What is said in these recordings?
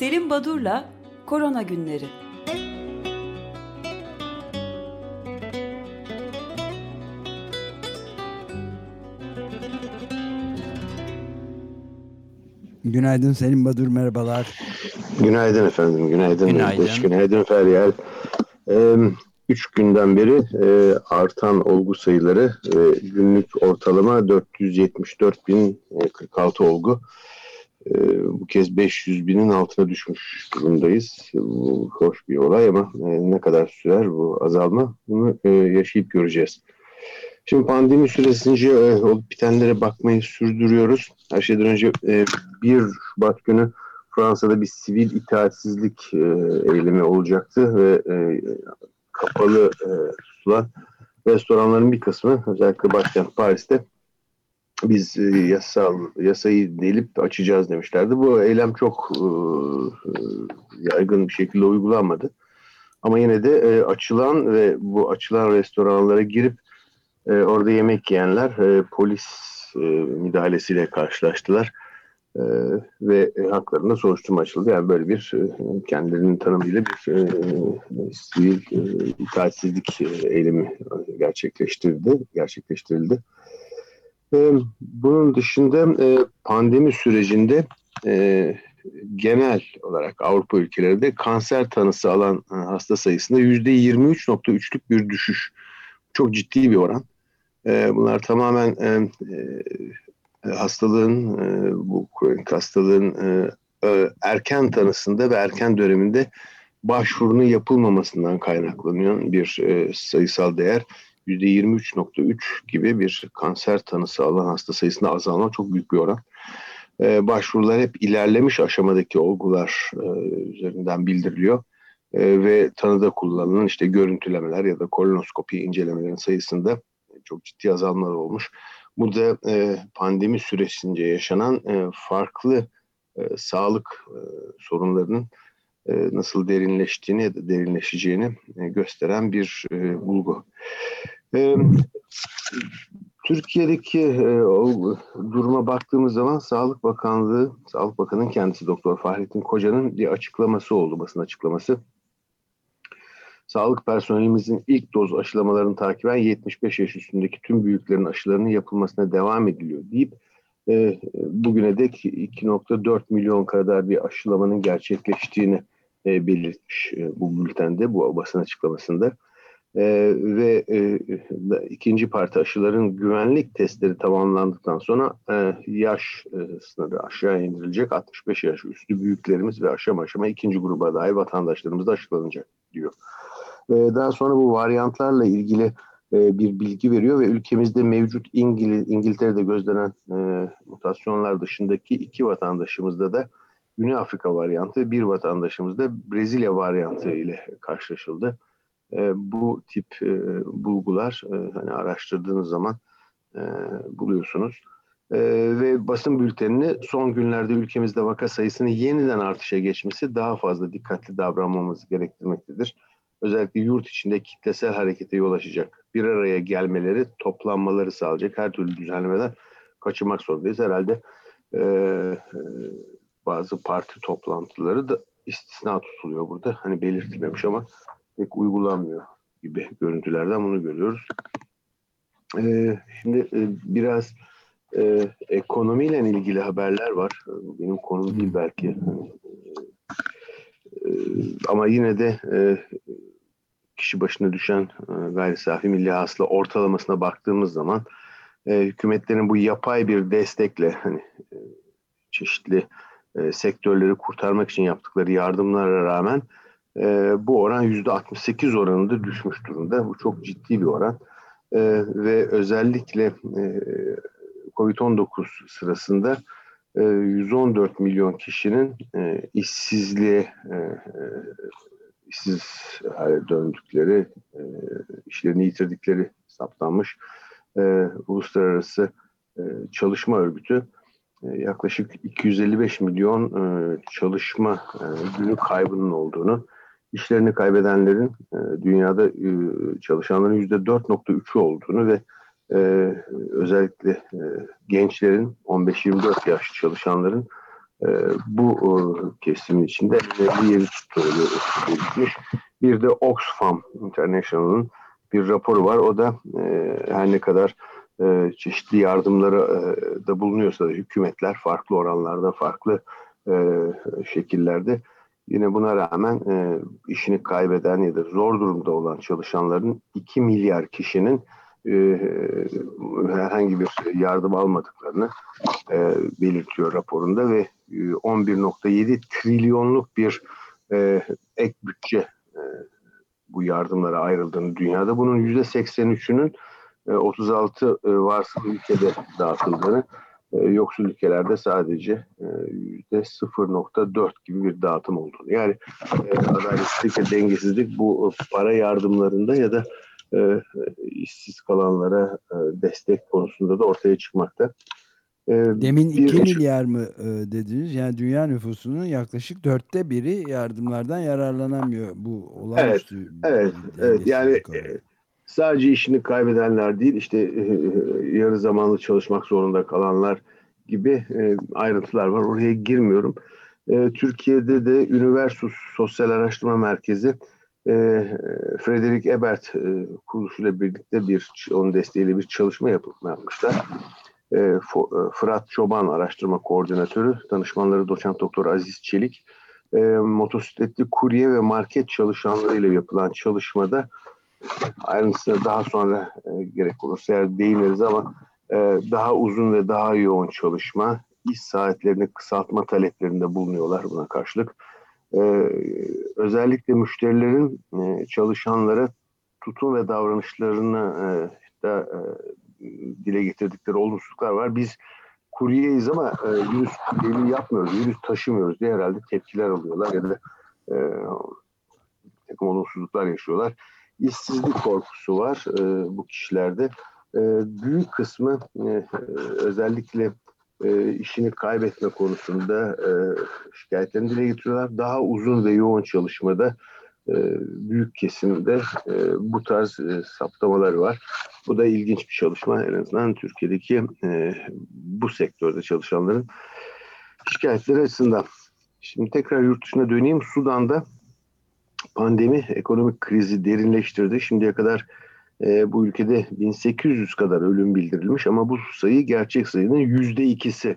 Selim Badur'la Korona Günleri. Günaydın Selim Badur, merhabalar. Günaydın efendim, günaydın. Günaydın, günaydın Feryal. Ee, üç günden beri e, artan olgu sayıları e, günlük ortalama 474 bin 46 olgu. E, bu kez 500 binin altına düşmüş durumdayız. Bu hoş bir olay ama e, ne kadar sürer bu azalma bunu e, yaşayıp göreceğiz. Şimdi pandemi süresince e, olup bitenlere bakmayı sürdürüyoruz. Her şeyden önce e, 1 Şubat günü Fransa'da bir sivil itaatsizlik eylemi olacaktı ve kapalı tutulan restoranların bir kısmı özellikle başkent Paris'te biz e, yasal yasayı delip açacağız demişlerdi. Bu eylem çok e, yaygın bir şekilde uygulanmadı. Ama yine de e, açılan ve bu açılan restoranlara girip e, orada yemek yiyenler e, polis e, müdahalesiyle karşılaştılar. E, ve e, haklarında soruşturma açıldı. Yani böyle bir e, kendilerinin tanımıyla bir e, sivil e, itaatsizlik e, eylemi gerçekleştirdi, gerçekleştirildi. E, bunun dışında e, pandemi sürecinde e, genel olarak Avrupa ülkelerinde kanser tanısı alan hasta sayısında %23.3'lük bir düşüş. Çok ciddi bir oran. Bunlar tamamen hastalığın, bu kronik hastalığın erken tanısında ve erken döneminde başvurunun yapılmamasından kaynaklanıyor bir sayısal değer. %23.3 gibi bir kanser tanısı alan hasta sayısında azalma çok büyük bir oran. Ee, başvurular hep ilerlemiş aşamadaki olgular e, üzerinden bildiriliyor. E, ve tanıda kullanılan işte görüntülemeler ya da kolonoskopi incelemelerin sayısında çok ciddi azalmalar olmuş. Bu da e, pandemi süresince yaşanan e, farklı sağlık sorunlarının nasıl derinleştiğini ya da derinleşeceğini gösteren bir bulgu. E, Türkiye'deki e, o duruma baktığımız zaman Sağlık Bakanlığı, Sağlık Bakanı'nın kendisi Doktor Fahrettin Koca'nın bir açıklaması oldu, basın açıklaması. Sağlık personelimizin ilk doz aşılamalarını takiben 75 yaş üstündeki tüm büyüklerin aşılarının yapılmasına devam ediliyor deyip e, bugüne dek 2.4 milyon kadar bir aşılamanın gerçekleştiğini e, belirtmiş e, bu bültende, bu basın açıklamasında. E, ve e, ikinci parti aşıların güvenlik testleri tamamlandıktan sonra e, yaş e, sınırı aşağı indirilecek. 65 yaş üstü büyüklerimiz ve aşama aşama ikinci gruba dahi vatandaşlarımız da aşılanacak diyor. E, daha sonra bu varyantlarla ilgili e, bir bilgi veriyor ve ülkemizde mevcut İngil İngiltere'de gözlenen e, mutasyonlar dışındaki iki vatandaşımızda da Güney Afrika varyantı, bir vatandaşımız da Brezilya varyantı ile karşılaşıldı e, bu tip e, bulgular e, hani araştırdığınız zaman e, buluyorsunuz. E, ve basın bültenini son günlerde ülkemizde vaka sayısının yeniden artışa geçmesi daha fazla dikkatli davranmamızı gerektirmektedir. Özellikle yurt içinde kitlesel harekete yol açacak. Bir araya gelmeleri, toplanmaları sağlayacak her türlü düzenlemeden kaçınmak zorundayız. Herhalde e, e, bazı parti toplantıları da istisna tutuluyor burada. Hani belirtilmemiş ama pek uygulanmıyor gibi görüntülerden bunu görüyoruz. Ee, şimdi e, biraz e, ekonomiyle ilgili haberler var. Benim konum değil belki. E, ama yine de e, kişi başına düşen e, gayri safi milli hasıla ortalamasına baktığımız zaman e, hükümetlerin bu yapay bir destekle hani e, çeşitli e, sektörleri kurtarmak için yaptıkları yardımlara rağmen e, bu oran %68 oranında düşmüş durumda. Bu çok ciddi bir oran. E, ve özellikle e, COVID-19 sırasında e, 114 milyon kişinin e, işsizliğe e, e, işsiz hale döndükleri, e, işlerini yitirdikleri saptanmış. E, Uluslararası e, Çalışma Örgütü e, yaklaşık 255 milyon e, çalışma günü kaybının olduğunu işlerini kaybedenlerin e, dünyada e, çalışanların yüzde 4.3'ü olduğunu ve e, özellikle e, gençlerin 15-24 yaş çalışanların e, bu kesimin içinde önemli yeri tuttuğunu Bir de Oxfam International'ın bir raporu var. O da her ne kadar çeşitli yardımları e, da bulunuyorsa da hükümetler farklı oranlarda, farklı e, şekillerde yine buna rağmen e, işini kaybeden ya da zor durumda olan çalışanların 2 milyar kişinin e, herhangi bir yardım almadıklarını e, belirtiyor raporunda ve 11.7 e, trilyonluk bir e, ek bütçe e, bu yardımlara ayrıldığını dünyada. Bunun %83'ünün e, 36 e, varsıl ülkede dağıtıldığını, e, yoksul ülkelerde sadece yüzde 0.4 gibi bir dağıtım olduğunu. Yani e, adaletsizlik ve dengesizlik bu para yardımlarında ya da e, işsiz kalanlara e, destek konusunda da ortaya çıkmakta. E, Demin 2 bir, milyar mı e, dediniz? Yani dünya nüfusunun yaklaşık dörtte biri yardımlardan yararlanamıyor. Bu olağanüstü. Evet, evet, evet. Yani e, sadece işini kaybedenler değil, işte e, e, yarı zamanlı çalışmak zorunda kalanlar gibi e, ayrıntılar var. Oraya girmiyorum. E, Türkiye'de de Üniversus Sosyal Araştırma Merkezi e, Frederick Ebert e, kuruluşuyla birlikte bir onun desteğiyle bir çalışma yapmışlar. E, e, Fırat Çoban araştırma koordinatörü, danışmanları doçent doktor Aziz Çelik, e, motosikletli kurye ve market çalışanlarıyla yapılan çalışmada ayrıntısına daha sonra e, gerek olursa eğer değiniriz ama daha uzun ve daha yoğun çalışma, iş saatlerini kısaltma taleplerinde bulunuyorlar buna karşılık e, özellikle müşterilerin e, çalışanlara tutum ve davranışlarını e, da e, dile getirdikleri olumsuzluklar var. Biz kuryeyiz ama e, virüs kuryeliği yapmıyoruz, virüs taşımıyoruz diye herhalde tepkiler alıyorlar ya da e, takım olumsuzluklar yaşıyorlar. İşsizlik korkusu var e, bu kişilerde. E, büyük kısmı e, özellikle e, işini kaybetme konusunda e, şikayetlerini dile getiriyorlar. Daha uzun ve yoğun çalışmada e, büyük kesimde e, bu tarz e, saptamaları var. Bu da ilginç bir çalışma. En azından Türkiye'deki e, bu sektörde çalışanların şikayetleri açısından. Şimdi tekrar yurt dışına döneyim. Sudan'da pandemi ekonomik krizi derinleştirdi. Şimdiye kadar e, bu ülkede 1800 kadar ölüm bildirilmiş ama bu sayı gerçek sayının yüzde ikisi.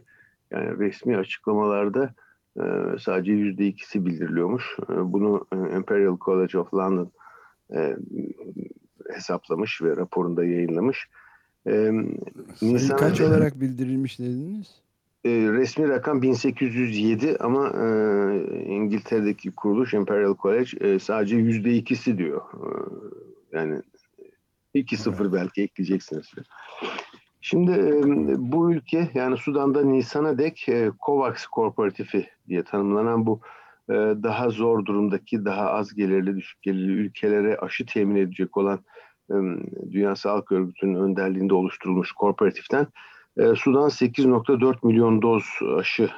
Yani resmi açıklamalarda e, sadece yüzde ikisi bildiriliyormuş. E, bunu e, Imperial College of London e, hesaplamış ve raporunda yayınlamış. E, Nisan kaç olarak bildirilmiş dediniz? E, resmi rakam 1807 ama e, İngiltere'deki kuruluş Imperial College e, sadece yüzde ikisi diyor. E, yani 2-0 belki ekleyeceksiniz. Şimdi bu ülke yani Sudan'da Nisan'a dek COVAX Kooperatifi diye tanımlanan bu daha zor durumdaki daha az gelirli düşük gelirli ülkelere aşı temin edecek olan Dünya Sağlık Örgütü'nün önderliğinde oluşturulmuş kooperatiften Sudan 8.4 milyon doz aşı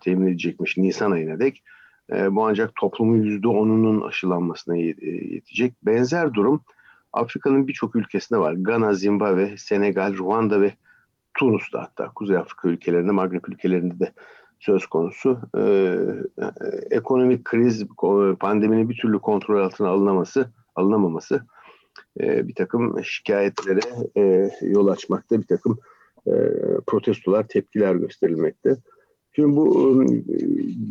temin edecekmiş Nisan ayına dek. Bu ancak toplumun %10'unun aşılanmasına yetecek. Benzer durum Afrika'nın birçok ülkesinde var. Gana, Zimbabwe, Senegal, Ruanda ve Tunus'ta hatta Kuzey Afrika ülkelerinde, Magreb ülkelerinde de söz konusu. Ee, ekonomik kriz, pandeminin bir türlü kontrol altına alınaması, alınamaması e, bir takım şikayetlere e, yol açmakta, bir takım e, protestolar, tepkiler gösterilmekte. Şimdi bu ıı,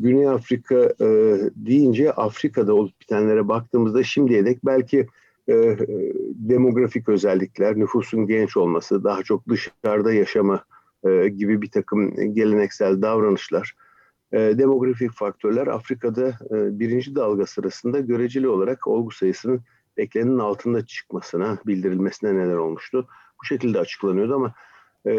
Güney Afrika e, deyince Afrika'da olup bitenlere baktığımızda şimdiye dek belki e, demografik özellikler, nüfusun genç olması, daha çok dışarıda yaşama e, gibi bir takım geleneksel davranışlar, e, demografik faktörler Afrika'da e, birinci dalga sırasında göreceli olarak olgu sayısının beklenenin altında çıkmasına, bildirilmesine neden olmuştu. Bu şekilde açıklanıyordu ama e,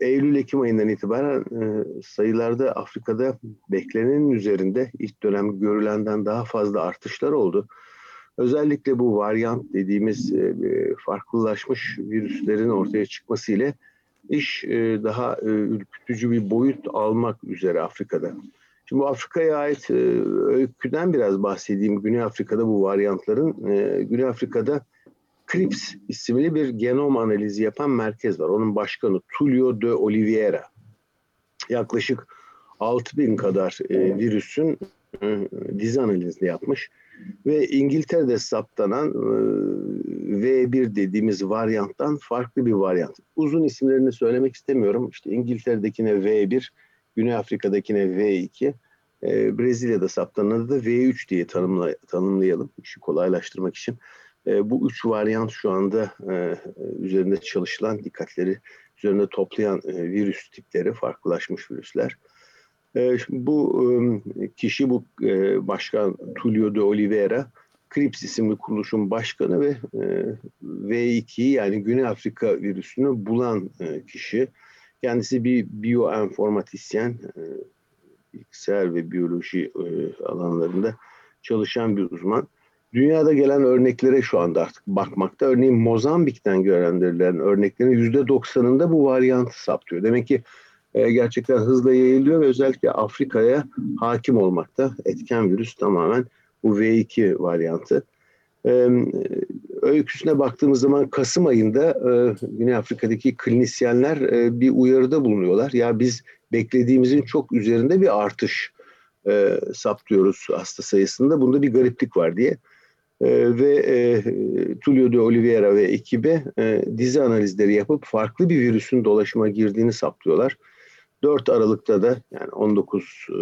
Eylül-Ekim ayından itibaren e, sayılarda Afrika'da beklenenin üzerinde ilk dönem görülenden daha fazla artışlar oldu. Özellikle bu varyant dediğimiz e, e, farklılaşmış virüslerin ortaya çıkması ile iş e, daha ürkütücü bir boyut almak üzere Afrika'da. Şimdi bu Afrika'ya ait öyküden biraz bahsedeyim. Güney Afrika'da bu varyantların, Güney Afrika'da CRIPS isimli bir genom analizi yapan merkez var. Onun başkanı Tulio de Oliveira. Yaklaşık 6000 kadar e, virüsün e, dizi analizini yapmış ve İngiltere'de saptanan e, V1 dediğimiz varyanttan farklı bir varyant. Uzun isimlerini söylemek istemiyorum. İşte İngiltere'dekine V1, Güney Afrika'dakine V2, e, Brezilya'da saptananı da V3 diye tanımla, tanımlayalım işi kolaylaştırmak için. E, bu üç varyant şu anda e, üzerinde çalışılan dikkatleri üzerinde toplayan e, virüs tipleri, farklılaşmış virüsler. E, bu e, kişi, bu e, başkan Tulio de Oliveira, Krips isimli kuruluşun başkanı ve e, V2'yi yani Güney Afrika virüsünü bulan e, kişi. Kendisi bir bioenformatisyen, e, bilgisayar ve biyoloji alanlarında çalışan bir uzman. Dünyada gelen örneklere şu anda artık bakmakta. Örneğin Mozambik'ten görendirilen örneklerin %90'ında bu varyantı saptıyor. Demek ki e, gerçekten hızla yayılıyor ve özellikle Afrika'ya hakim olmakta. Etken virüs tamamen bu V2 varyantı. E, öyküsüne baktığımız zaman Kasım ayında e, Güney Afrika'daki klinisyenler e, bir uyarıda bulunuyorlar. Ya biz beklediğimizin çok üzerinde bir artış saptıyoruz hasta sayısında. Bunda bir gariplik var diye. E, ve e, Tulio de Oliveira ve ekibi e, dizi analizleri yapıp farklı bir virüsün dolaşıma girdiğini saptıyorlar. 4 Aralık'ta da yani 19 e,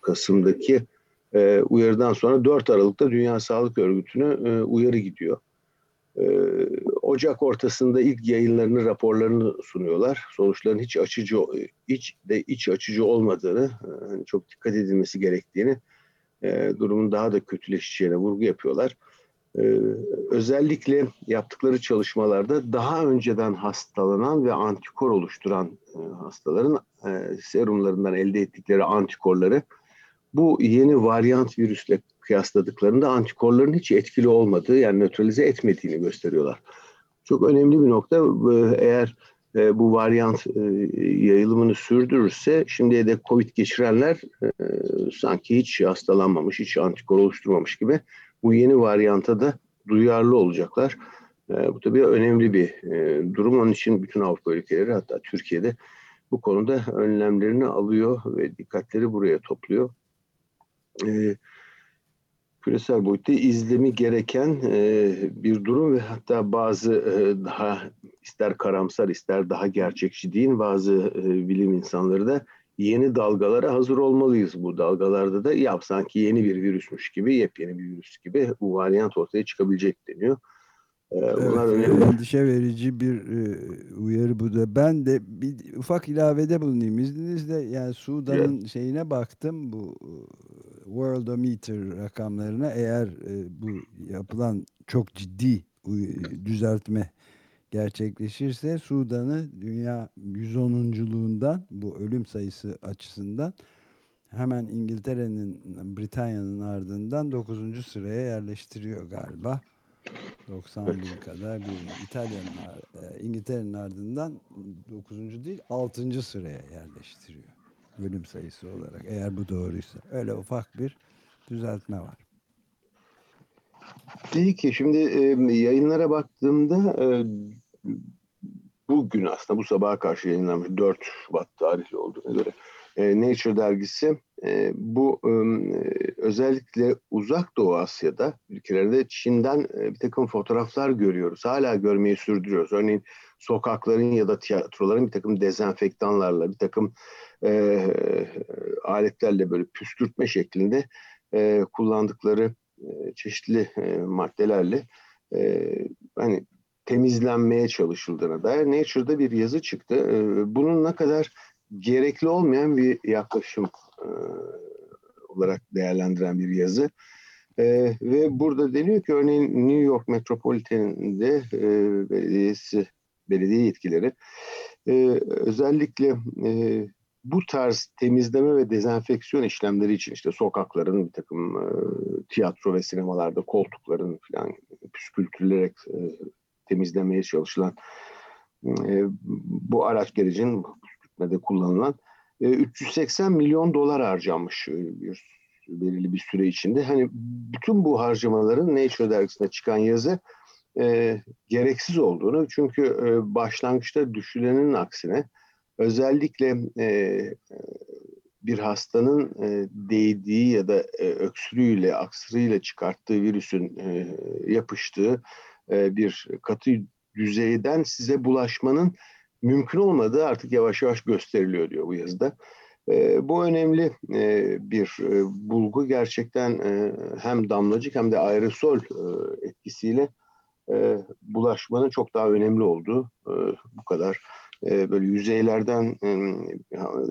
Kasım'daki e, uyarıdan sonra 4 Aralık'ta Dünya Sağlık Örgütü'ne e, uyarı gidiyor. Ocak ortasında ilk yayınlarını, raporlarını sunuyorlar. Sonuçların hiç açıcı, hiç de iç açıcı olmadığını, hani çok dikkat edilmesi gerektiğini, durumun daha da kötüleşeceğine vurgu yapıyorlar. Ee, özellikle yaptıkları çalışmalarda daha önceden hastalanan ve antikor oluşturan e, hastaların e, serumlarından elde ettikleri antikorları bu yeni varyant virüsle kıyasladıklarında antikorların hiç etkili olmadığı yani nötralize etmediğini gösteriyorlar. Çok önemli bir nokta eğer e, bu varyant yayılımını sürdürürse şimdiye de COVID geçirenler sanki hiç hastalanmamış, hiç antikor oluşturmamış gibi bu yeni varyanta da duyarlı olacaklar. E, bu tabii önemli bir e, durum. Onun için bütün Avrupa ülkeleri hatta Türkiye'de bu konuda önlemlerini alıyor ve dikkatleri buraya topluyor. E, küresel boyutta izlemi gereken e, bir durum ve hatta bazı e, daha ister karamsar ister daha gerçekçi deyin bazı e, bilim insanları da yeni dalgalara hazır olmalıyız. Bu dalgalarda da ya sanki yeni bir virüsmüş gibi, yepyeni bir virüs gibi bu varyant ortaya çıkabilecek deniyor. Ee, bunlar evet, önemli. Endişe verici bir e, uyarı bu da. Ben de bir ufak ilavede bulunayım izninizle. Yani Sudan'ın evet. şeyine baktım bu e, Worldometer rakamlarına. Eğer e, bu yapılan çok ciddi düzeltme gerçekleşirse Sudan'ı dünya 110'unculuğundan bu ölüm sayısı açısından hemen İngiltere'nin Britanya'nın ardından 9. sıraya yerleştiriyor galiba. 90 bin kadar bir İtalya'nın e, İngiltere'nin ardından 9. değil 6. sıraya yerleştiriyor. Ölüm sayısı olarak eğer bu doğruysa. Öyle ufak bir düzeltme var. Peki şimdi e, yayınlara baktığımda e, bugün aslında bu sabaha karşı yayınlanmış 4 Şubat tarihli olduğuna göre e, Nature dergisi e, bu e, özellikle uzak Doğu Asya'da ülkelerde Çin'den bir takım fotoğraflar görüyoruz. Hala görmeyi sürdürüyoruz. Örneğin sokakların ya da tiyatroların bir takım dezenfektanlarla, bir takım e, aletlerle böyle püskürtme şeklinde e, kullandıkları e, çeşitli e, maddelerle e, hani temizlenmeye çalışıldığına dair Nature'da bir yazı çıktı. E, bunun ne kadar gerekli olmayan bir yaklaşım e, olarak değerlendiren bir yazı. E, ve burada deniyor ki örneğin New York Metropolitan'de e, belediyesi, belediye yetkileri e, özellikle e, bu tarz temizleme ve dezenfeksiyon işlemleri için işte sokakların bir takım e, tiyatro ve sinemalarda koltukların falan püskürtülerek e, temizlemeye çalışılan e, bu araç gerecin püskürtmede kullanılan e, 380 milyon dolar harcanmış e, bir belirli bir süre içinde. Hani bütün bu harcamaların Nature dergisinde çıkan yazı e, gereksiz olduğunu çünkü e, başlangıçta düşülenin aksine özellikle e, bir hastanın e, değdiği ya da e, öksürüğüyle, aksırıyla çıkarttığı virüsün e, yapıştığı e, bir katı düzeyden size bulaşmanın mümkün olmadığı artık yavaş yavaş gösteriliyor diyor bu yazıda. E, bu önemli e, bir bulgu. Gerçekten hem damlacık hem de aerosol etkisiyle bulaşmanın çok daha önemli olduğu bu kadar böyle yüzeylerden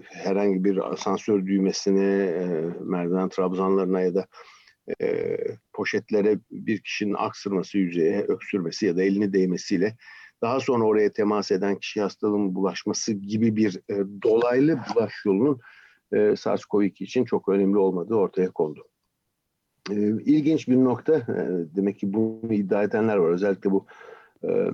herhangi bir asansör düğmesine, merdiven trabzanlarına ya da e, poşetlere bir kişinin aksırması yüzeye, öksürmesi ya da elini değmesiyle daha sonra oraya temas eden kişi hastalığın bulaşması gibi bir e, dolaylı bulaş yolunun e, SARS-CoV-2 için çok önemli olmadığı ortaya kondu. E, ilginç bir nokta, e, demek ki bunu iddia edenler var. Özellikle bu e,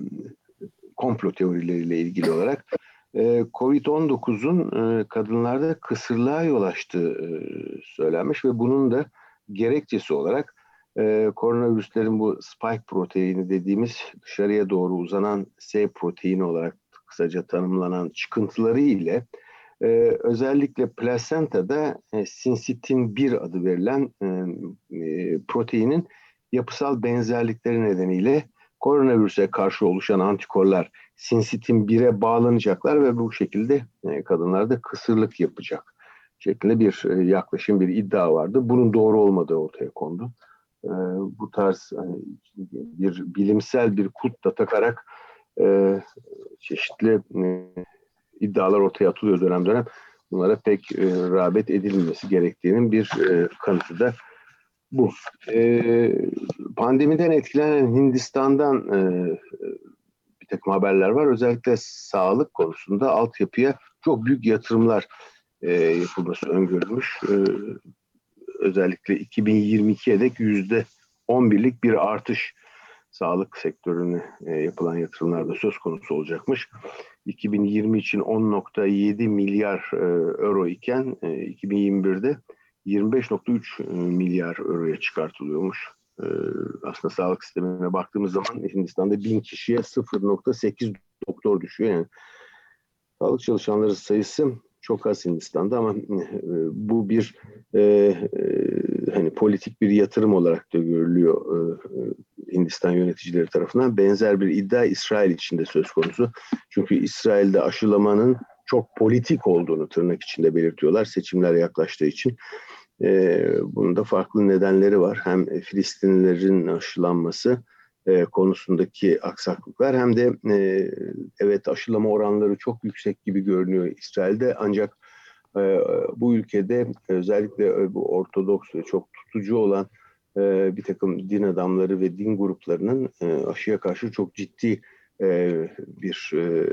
komplo teorileriyle ilgili olarak. E, Covid-19'un e, kadınlarda kısırlığa yol açtığı söylenmiş ve bunun da gerekçesi olarak e, koronavirüslerin bu spike proteini dediğimiz dışarıya doğru uzanan S proteini olarak kısaca tanımlanan çıkıntıları ile e, özellikle plasentada e, sinsitin 1 adı verilen e, e, proteinin yapısal benzerlikleri nedeniyle koronavirüse karşı oluşan antikorlar sinsitin 1'e bağlanacaklar ve bu şekilde e, kadınlarda kısırlık yapacak şeklinde bir e, yaklaşım, bir iddia vardı. Bunun doğru olmadığı ortaya kondu. E, bu tarz hani, bir bilimsel bir kut da takarak e, çeşitli iddialar ortaya atılıyor dönem dönem. Bunlara pek rağbet edilmesi gerektiğinin bir kanıtı da bu. Pandemiden etkilenen Hindistan'dan bir takım haberler var. Özellikle sağlık konusunda altyapıya çok büyük yatırımlar e, yapılması öngörülmüş. E, özellikle 2022'ye dek yüzde 11'lik bir artış sağlık sektörüne e, yapılan yatırımlarda söz konusu olacakmış. 2020 için 10.7 milyar e, euro iken e, 2021'de 25.3 e, milyar euroya çıkartılıyormuş. E, aslında sağlık sistemine baktığımız zaman Hindistan'da bin kişiye 0.8 doktor düşüyor. Yani sağlık çalışanları sayısı çok az Hindistan'da ama e, bu bir e, e, hani politik bir yatırım olarak da görülüyor e, Hindistan yöneticileri tarafından. Benzer bir iddia İsrail için de söz konusu. Çünkü İsrail'de aşılamanın çok politik olduğunu tırnak içinde belirtiyorlar seçimler yaklaştığı için. E, bunun da farklı nedenleri var. Hem Filistinlilerin aşılanması e, konusundaki aksaklıklar hem de e, evet aşılama oranları çok yüksek gibi görünüyor İsrail'de ancak e, bu ülkede özellikle bu Ortodoks ve çok tutucu olan e, bir takım din adamları ve din gruplarının e, aşıya karşı çok ciddi e, bir e,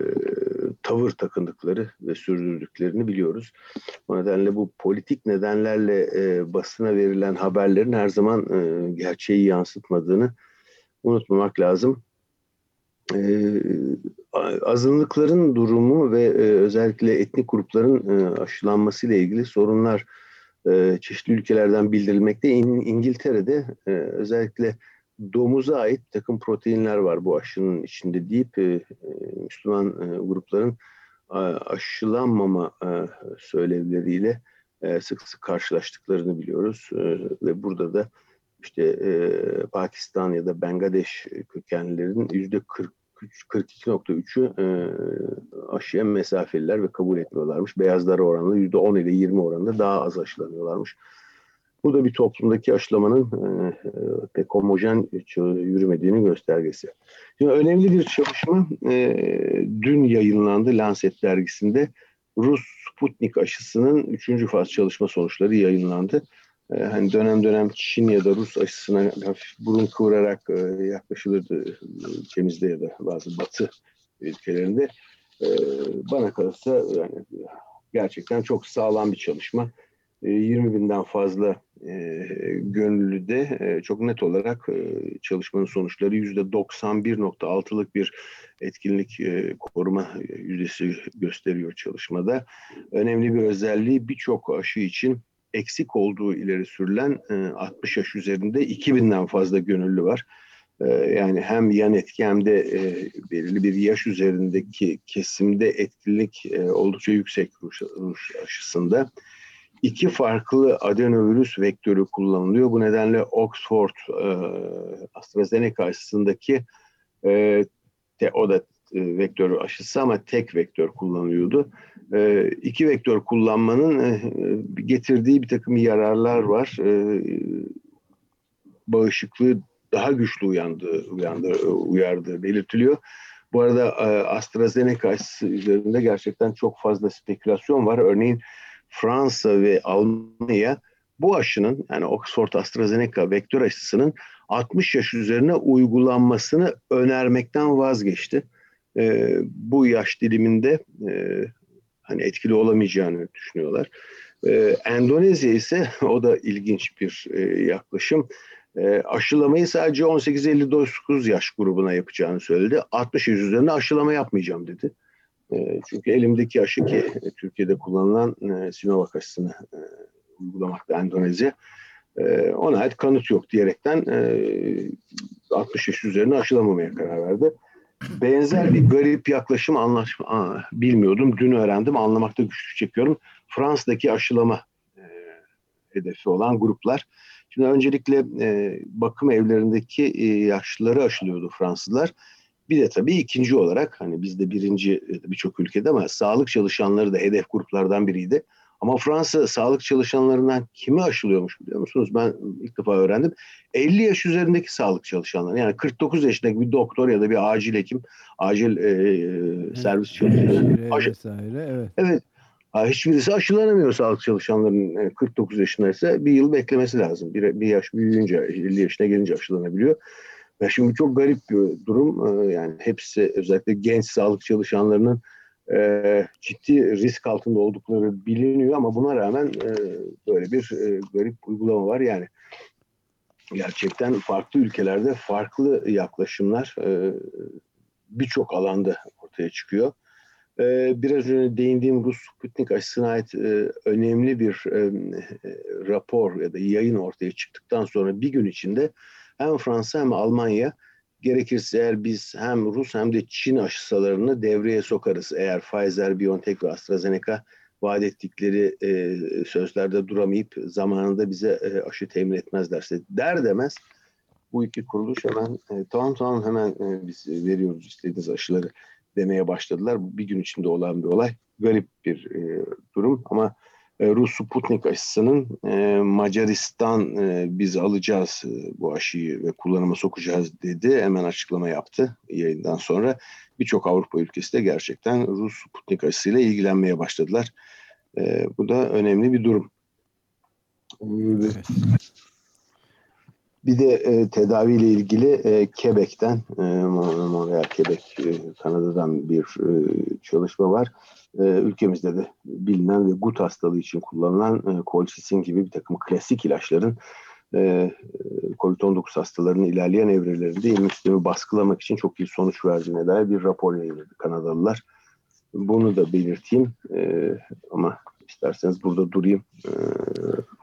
tavır takındıkları ve sürdürdüklerini biliyoruz. O nedenle bu politik nedenlerle e, basına verilen haberlerin her zaman e, gerçeği yansıtmadığını unutmamak lazım. E, azınlıkların durumu ve e, özellikle etnik grupların e, aşılanması ile ilgili sorunlar e, çeşitli ülkelerden bildirilmekte. İn, İngiltere'de e, özellikle domuza ait takım proteinler var bu aşının içinde deyip e, e Müslüman e, grupların aşılanmama e, söylevleriyle e, sık sık karşılaştıklarını biliyoruz e, ve burada da işte e, Pakistan ya da Bangladeş kökenlilerin yüzde 42.3'ü e, aşıya mesafeliler ve kabul etmiyorlarmış. Beyazlara oranla yüzde 10 ile 20 oranında daha az aşılanıyorlarmış. Bu da bir toplumdaki aşılamanın e, pek homojen yürümediğini göstergesi. Şimdi önemli bir çalışma e, dün yayınlandı Lancet dergisinde. Rus Sputnik aşısının 3. faz çalışma sonuçları yayınlandı. E, hani dönem dönem Çin ya da Rus aşısına hafif burun kıvırarak e, yaklaşılırdı ülkemizde ya da bazı batı ülkelerinde. E, bana kalırsa yani gerçekten çok sağlam bir çalışma. 20 binden fazla e, gönüllü de e, çok net olarak e, çalışmanın sonuçları %91.6'lık bir etkinlik e, koruma yüzdesi gösteriyor çalışmada. Önemli bir özelliği birçok aşı için eksik olduğu ileri sürülen e, 60 yaş üzerinde 2000'den fazla gönüllü var. E, yani hem yan etki hem de e, belirli bir yaş üzerindeki kesimde etkinlik e, oldukça yüksek Rus, Rus aşısında. iki farklı adenovirüs vektörü kullanılıyor. Bu nedenle Oxford e, AstraZeneca aşısındaki e, o da e, vektör aşısı ama tek vektör kullanılıyordu. E, iki vektör kullanmanın e, getirdiği bir takım yararlar var. E, bağışıklığı daha güçlü uyandı, uyandı, uyardığı belirtiliyor. Bu arada e, AstraZeneca aşısı üzerinde gerçekten çok fazla spekülasyon var. Örneğin Fransa ve Almanya bu aşının yani Oxford AstraZeneca vektör aşısının 60 yaş üzerine uygulanmasını önermekten vazgeçti. E, bu yaş diliminde e, hani etkili olamayacağını düşünüyorlar. E, Endonezya ise o da ilginç bir e, yaklaşım. E, aşılamayı sadece 18-59 yaş grubuna yapacağını söyledi. 60 yaş üzerine aşılama yapmayacağım dedi. E, çünkü elimdeki aşı ki e, Türkiye'de kullanılan e, Sinovac aşısını e, uygulamakta Endonezya. E, ona ait kanıt yok diyerekten e, 60 yaş üzerine aşılamamaya karar verdi. Benzer bir garip yaklaşım anlaşma bilmiyordum. Dün öğrendim. Anlamakta güçlük çekiyorum. Fransa'daki aşılama e, hedefi olan gruplar. Şimdi öncelikle e, bakım evlerindeki e, yaşlıları aşılıyordu Fransızlar. Bir de tabii ikinci olarak hani bizde birinci e, birçok ülkede ama sağlık çalışanları da hedef gruplardan biriydi. Ama Fransa sağlık çalışanlarından kimi aşılıyormuş biliyor musunuz? Ben ilk defa öğrendim. 50 yaş üzerindeki sağlık çalışanları. Yani 49 yaşındaki bir doktor ya da bir acil hekim, acil e, e servis çalışanları. Aşı... Vesaire, evet. Evet. Hiçbirisi aşılanamıyor sağlık çalışanlarının 49 yaşındaysa bir yıl beklemesi lazım. Bir, bir yaş büyüyünce 50 yaşına gelince aşılanabiliyor. Ve şimdi çok garip bir durum. E, yani hepsi özellikle genç sağlık çalışanlarının e, ciddi risk altında oldukları biliniyor ama buna rağmen e, böyle bir e, garip uygulama var. Yani gerçekten farklı ülkelerde farklı yaklaşımlar e, birçok alanda ortaya çıkıyor. E, biraz önce değindiğim Rus Sputnik aşısına ait e, önemli bir e, rapor ya da yayın ortaya çıktıktan sonra bir gün içinde hem Fransa hem Almanya Gerekirse eğer biz hem Rus hem de Çin aşısalarını devreye sokarız. Eğer Pfizer, BioNTech ve AstraZeneca vaat ettikleri e, sözlerde duramayıp zamanında bize e, aşı temin etmezlerse der demez bu iki kuruluş hemen e, tamam tamam hemen e, biz veriyoruz istediğiniz aşıları demeye başladılar. Bir gün içinde olan bir olay. Garip bir e, durum ama Rus Sputnik aşısının e, Macaristan e, biz alacağız e, bu aşıyı ve kullanıma sokacağız dedi. Hemen açıklama yaptı yayından sonra. Birçok Avrupa ülkesi de gerçekten Rus Sputnik aşısıyla ilgilenmeye başladılar. E, bu da önemli bir durum. Evet. Bir de e, tedaviyle ilgili e, Quebec'ten, e, Montreal, Quebec, e, Kanada'dan bir e, çalışma var. E, ülkemizde de bilinen ve gut hastalığı için kullanılan e, kolçisin gibi bir takım klasik ilaçların e, COVID-19 hastalarının ilerleyen evrelerinde immün sistemi baskılamak için çok iyi sonuç verdiğine dair bir rapor yayınladı Kanadalılar. Bunu da belirteyim e, ama isterseniz burada durayım. E,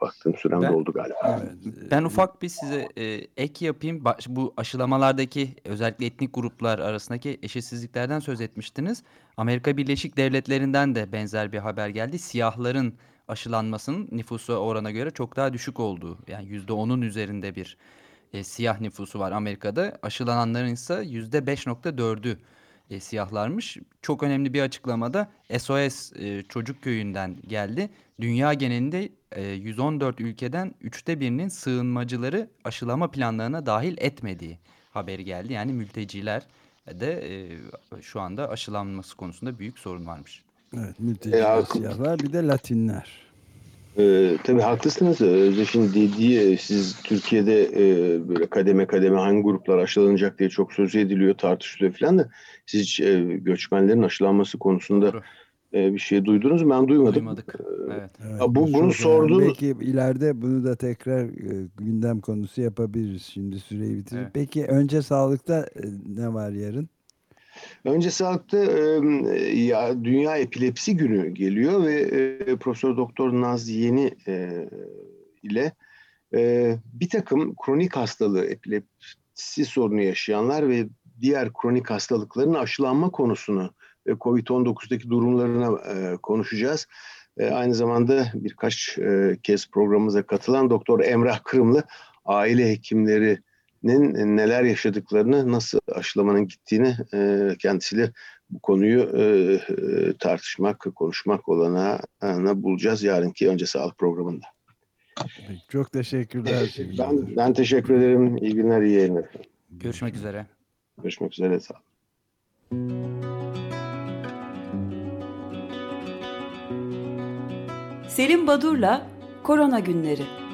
baktığım sürem ben, doldu galiba. Evet. Ben ufak bir size e, ek yapayım. Bu aşılamalardaki özellikle etnik gruplar arasındaki eşitsizliklerden söz etmiştiniz. Amerika Birleşik Devletleri'nden de benzer bir haber geldi. Siyahların aşılanmasının nüfusu orana göre çok daha düşük olduğu. Yani %10'un üzerinde bir e, siyah nüfusu var Amerika'da. Aşılananların ise %5.4'ü e, siyahlarmış. Çok önemli bir açıklamada SOS e, Çocuk Köyü'nden geldi. Dünya genelinde e, 114 ülkeden üçte birinin sığınmacıları aşılama planlarına dahil etmediği haberi geldi. Yani mülteciler de e, şu anda aşılanması konusunda büyük sorun varmış. Evet mülteciler, e, siyahlar bir de Latinler. Ee, tabii haklısınız. Özdeş'in dediği e, siz Türkiye'de e, böyle kademe kademe hangi gruplar aşılanacak diye çok söz ediliyor, tartışılıyor falan da siz hiç e, göçmenlerin aşılanması konusunda e, bir şey duydunuz mu? Ben duymadım. Duymadık. Ee, evet. evet bu, bunu sordun. Belki ileride bunu da tekrar e, gündem konusu yapabiliriz. Şimdi süreyi bitirip. Evet. Peki önce sağlıkta e, ne var yarın? Önce sağlıkta e, ya Dünya Epilepsi Günü geliyor ve e, Profesör Doktor Naz Yeni e, ile e, bir takım kronik hastalığı, epilepsi sorunu yaşayanlar ve diğer kronik hastalıkların aşılanma konusunu ve COVID-19'daki durumlarına e, konuşacağız. E, aynı zamanda birkaç e, kez programımıza katılan Doktor Emrah Kırımlı aile hekimlerinin neler yaşadıklarını, nasıl aşılamanın gittiğini e, kendisiyle bu konuyu e, e, tartışmak, konuşmak olana bulacağız yarınki Önce Sağlık programında. Çok teşekkürler. Ben, ben teşekkür ederim. İyi günler, iyi yayınlar. Görüşmek üzere. Görüşmek üzere. Sağ olun. Selim Badur'la Korona Günleri